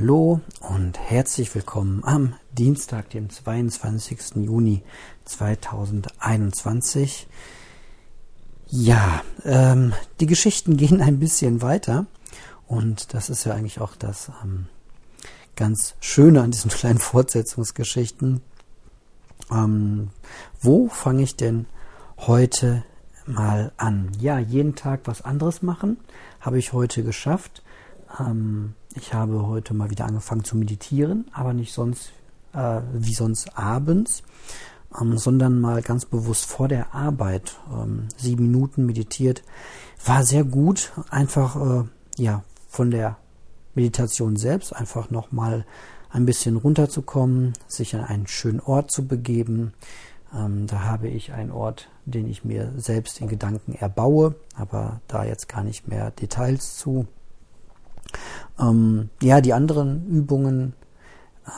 Hallo und herzlich willkommen am Dienstag, dem 22. Juni 2021. Ja, ähm, die Geschichten gehen ein bisschen weiter und das ist ja eigentlich auch das ähm, ganz Schöne an diesen kleinen Fortsetzungsgeschichten. Ähm, wo fange ich denn heute mal an? Ja, jeden Tag was anderes machen, habe ich heute geschafft. Ähm, ich habe heute mal wieder angefangen zu meditieren, aber nicht sonst äh, wie sonst abends, ähm, sondern mal ganz bewusst vor der Arbeit. Ähm, sieben Minuten meditiert. War sehr gut, einfach äh, ja von der Meditation selbst einfach nochmal ein bisschen runterzukommen, sich an einen schönen Ort zu begeben. Ähm, da habe ich einen Ort, den ich mir selbst in Gedanken erbaue, aber da jetzt gar nicht mehr Details zu. Ähm, ja, die anderen Übungen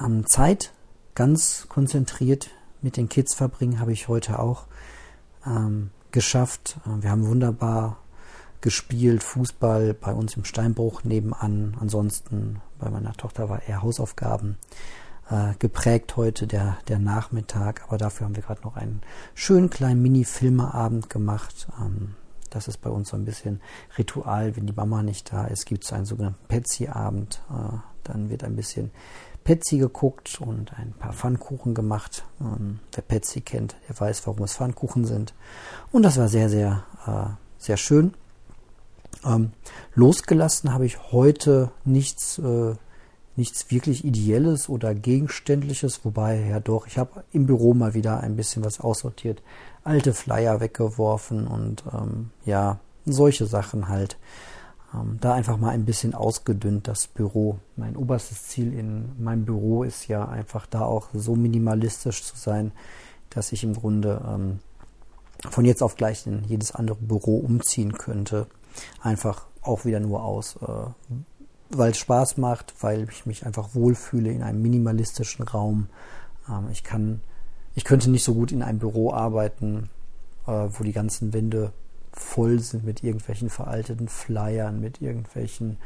ähm, Zeit ganz konzentriert mit den Kids verbringen, habe ich heute auch ähm, geschafft. Äh, wir haben wunderbar gespielt, Fußball bei uns im Steinbruch nebenan. Ansonsten bei meiner Tochter war eher Hausaufgaben äh, geprägt heute der, der Nachmittag. Aber dafür haben wir gerade noch einen schönen kleinen Mini-Filmeabend gemacht. Ähm, das ist bei uns so ein bisschen Ritual. Wenn die Mama nicht da ist, gibt es einen sogenannten Petsy-Abend. Äh, dann wird ein bisschen Petsy geguckt und ein paar Pfannkuchen gemacht. Ähm, wer Petsy kennt, der weiß, warum es Pfannkuchen sind. Und das war sehr, sehr, äh, sehr schön. Ähm, losgelassen habe ich heute nichts, äh, nichts wirklich Ideelles oder Gegenständliches, wobei ja doch, ich habe im Büro mal wieder ein bisschen was aussortiert, alte Flyer weggeworfen und ähm, ja, solche Sachen halt. Ähm, da einfach mal ein bisschen ausgedünnt das Büro. Mein oberstes Ziel in meinem Büro ist ja einfach da auch so minimalistisch zu sein, dass ich im Grunde ähm, von jetzt auf gleich in jedes andere Büro umziehen könnte. Einfach auch wieder nur aus, äh, weil es Spaß macht, weil ich mich einfach wohlfühle in einem minimalistischen Raum. Ähm, ich kann ich könnte nicht so gut in einem Büro arbeiten, äh, wo die ganzen Wände voll sind mit irgendwelchen veralteten Flyern, mit irgendwelchen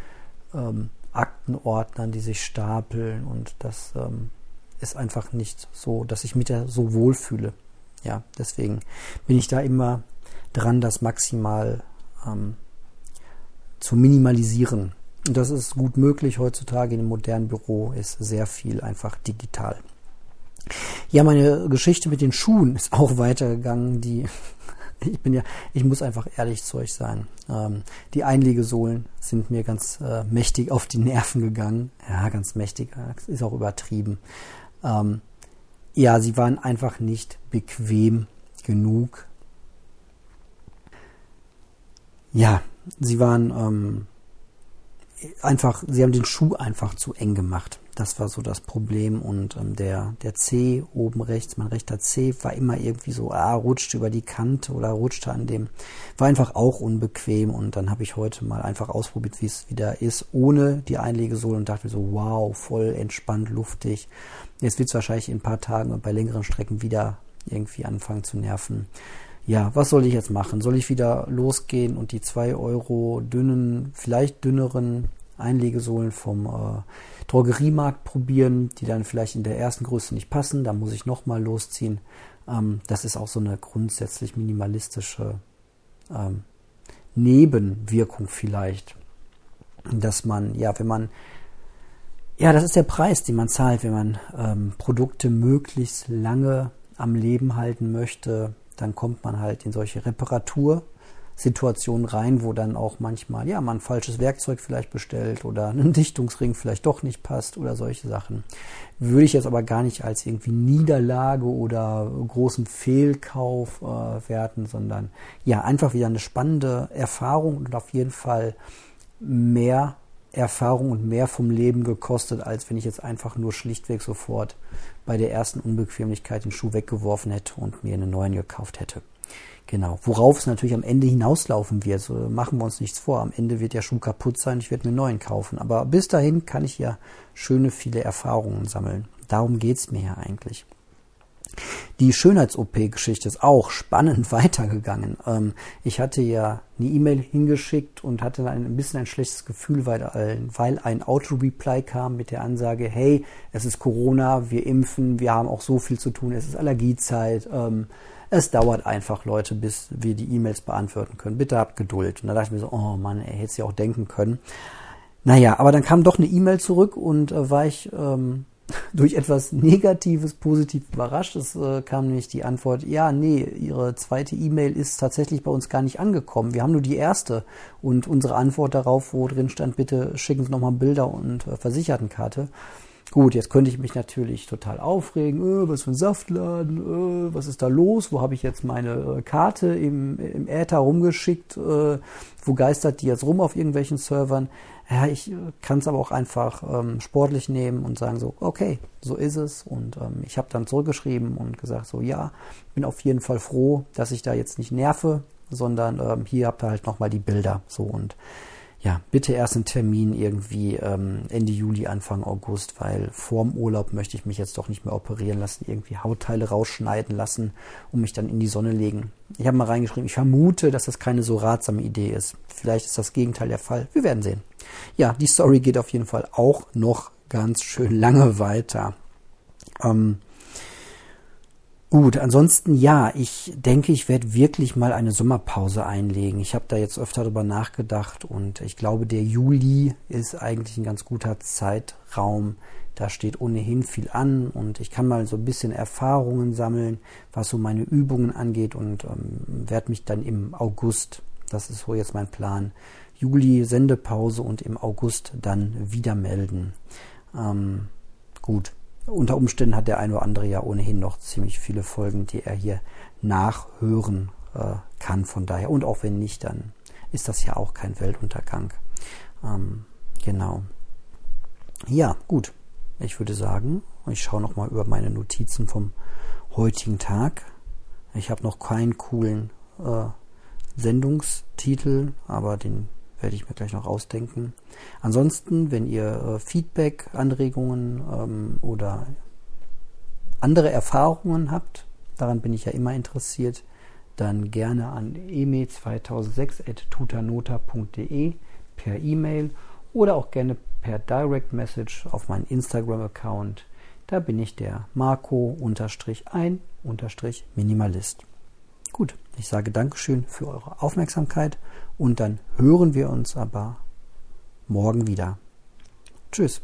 ähm, Aktenordnern, die sich stapeln und das ähm, ist einfach nicht so, dass ich mich da so wohlfühle. Ja, deswegen bin ich da immer dran, das maximal ähm, zu minimalisieren. Das ist gut möglich heutzutage in einem modernen Büro, ist sehr viel einfach digital. Ja, meine Geschichte mit den Schuhen ist auch weitergegangen. Die, ich bin ja, ich muss einfach ehrlich zu euch sein. Ähm, die Einlegesohlen sind mir ganz äh, mächtig auf die Nerven gegangen. Ja, ganz mächtig, ist auch übertrieben. Ähm, ja, sie waren einfach nicht bequem genug. Ja, sie waren ähm, einfach, sie haben den Schuh einfach zu eng gemacht. Das war so das Problem. Und ähm, der, der C oben rechts, mein rechter C, war immer irgendwie so, ah, rutscht über die Kante oder rutschte an dem. War einfach auch unbequem. Und dann habe ich heute mal einfach ausprobiert, wie es wieder ist, ohne die Einlegesohle und dachte mir so, wow, voll entspannt, luftig. Jetzt wird es wahrscheinlich in ein paar Tagen und bei längeren Strecken wieder irgendwie anfangen zu nerven. Ja, was soll ich jetzt machen? Soll ich wieder losgehen und die zwei Euro dünnen, vielleicht dünneren Einlegesohlen vom äh, Drogeriemarkt probieren, die dann vielleicht in der ersten Größe nicht passen. Da muss ich nochmal losziehen. Ähm, das ist auch so eine grundsätzlich minimalistische ähm, Nebenwirkung vielleicht. Dass man, ja, wenn man, ja, das ist der Preis, den man zahlt, wenn man ähm, Produkte möglichst lange am Leben halten möchte, dann kommt man halt in solche Reparatur- Situationen rein, wo dann auch manchmal, ja, man falsches Werkzeug vielleicht bestellt oder ein Dichtungsring vielleicht doch nicht passt oder solche Sachen. Würde ich jetzt aber gar nicht als irgendwie Niederlage oder großen Fehlkauf äh, werten, sondern ja, einfach wieder eine spannende Erfahrung und auf jeden Fall mehr Erfahrung und mehr vom Leben gekostet, als wenn ich jetzt einfach nur schlichtweg sofort bei der ersten Unbequemlichkeit den Schuh weggeworfen hätte und mir einen neuen gekauft hätte. Genau. Worauf es natürlich am Ende hinauslaufen wird. So machen wir uns nichts vor. Am Ende wird der Schuh kaputt sein. Ich werde mir einen neuen kaufen. Aber bis dahin kann ich ja schöne, viele Erfahrungen sammeln. Darum geht's mir ja eigentlich. Die Schönheits-OP-Geschichte ist auch spannend weitergegangen. Ähm, ich hatte ja eine E-Mail hingeschickt und hatte ein bisschen ein schlechtes Gefühl, weil, weil ein Auto-Reply kam mit der Ansage, hey, es ist Corona, wir impfen, wir haben auch so viel zu tun, es ist Allergiezeit. Ähm, es dauert einfach, Leute, bis wir die E-Mails beantworten können. Bitte habt Geduld. Und da dachte ich mir so, oh Mann, er hätte es ja auch denken können. Naja, aber dann kam doch eine E-Mail zurück und äh, war ich ähm, durch etwas Negatives positiv überrascht. Es äh, kam nämlich die Antwort, ja, nee, Ihre zweite E-Mail ist tatsächlich bei uns gar nicht angekommen. Wir haben nur die erste. Und unsere Antwort darauf, wo drin stand, bitte schicken Sie nochmal Bilder und äh, Versichertenkarte. Gut, jetzt könnte ich mich natürlich total aufregen. Äh, was für ein Saftladen? Äh, was ist da los? Wo habe ich jetzt meine äh, Karte im, im Äther rumgeschickt? Äh, wo geistert die jetzt rum auf irgendwelchen Servern? Ja, ich äh, kann es aber auch einfach ähm, sportlich nehmen und sagen so, okay, so ist es. Und ähm, ich habe dann zurückgeschrieben und gesagt so, ja, bin auf jeden Fall froh, dass ich da jetzt nicht nerve, sondern ähm, hier habt ihr halt nochmal die Bilder. So und ja, bitte erst einen Termin irgendwie ähm, Ende Juli, Anfang August, weil vorm Urlaub möchte ich mich jetzt doch nicht mehr operieren lassen, irgendwie Hautteile rausschneiden lassen und mich dann in die Sonne legen. Ich habe mal reingeschrieben, ich vermute, dass das keine so ratsame Idee ist. Vielleicht ist das Gegenteil der Fall. Wir werden sehen. Ja, die Story geht auf jeden Fall auch noch ganz schön lange weiter. Ähm, Gut, ansonsten ja, ich denke, ich werde wirklich mal eine Sommerpause einlegen. Ich habe da jetzt öfter drüber nachgedacht und ich glaube, der Juli ist eigentlich ein ganz guter Zeitraum. Da steht ohnehin viel an und ich kann mal so ein bisschen Erfahrungen sammeln, was so meine Übungen angeht und ähm, werde mich dann im August, das ist so jetzt mein Plan, Juli Sendepause und im August dann wieder melden. Ähm, gut, unter Umständen hat der ein oder andere ja ohnehin noch ziemlich viele Folgen, die er hier nachhören äh, kann. Von daher, und auch wenn nicht, dann ist das ja auch kein Weltuntergang. Ähm, genau. Ja, gut. Ich würde sagen, ich schaue nochmal über meine Notizen vom heutigen Tag. Ich habe noch keinen coolen äh, Sendungstitel, aber den werde ich mir gleich noch ausdenken. Ansonsten, wenn ihr äh, Feedback, Anregungen ähm, oder andere Erfahrungen habt, daran bin ich ja immer interessiert, dann gerne an eme2006.tutanota.de per E-Mail oder auch gerne per Direct Message auf meinen Instagram-Account. Da bin ich der Marco-ein-minimalist. Gut, ich sage Dankeschön für eure Aufmerksamkeit und dann hören wir uns aber morgen wieder. Tschüss.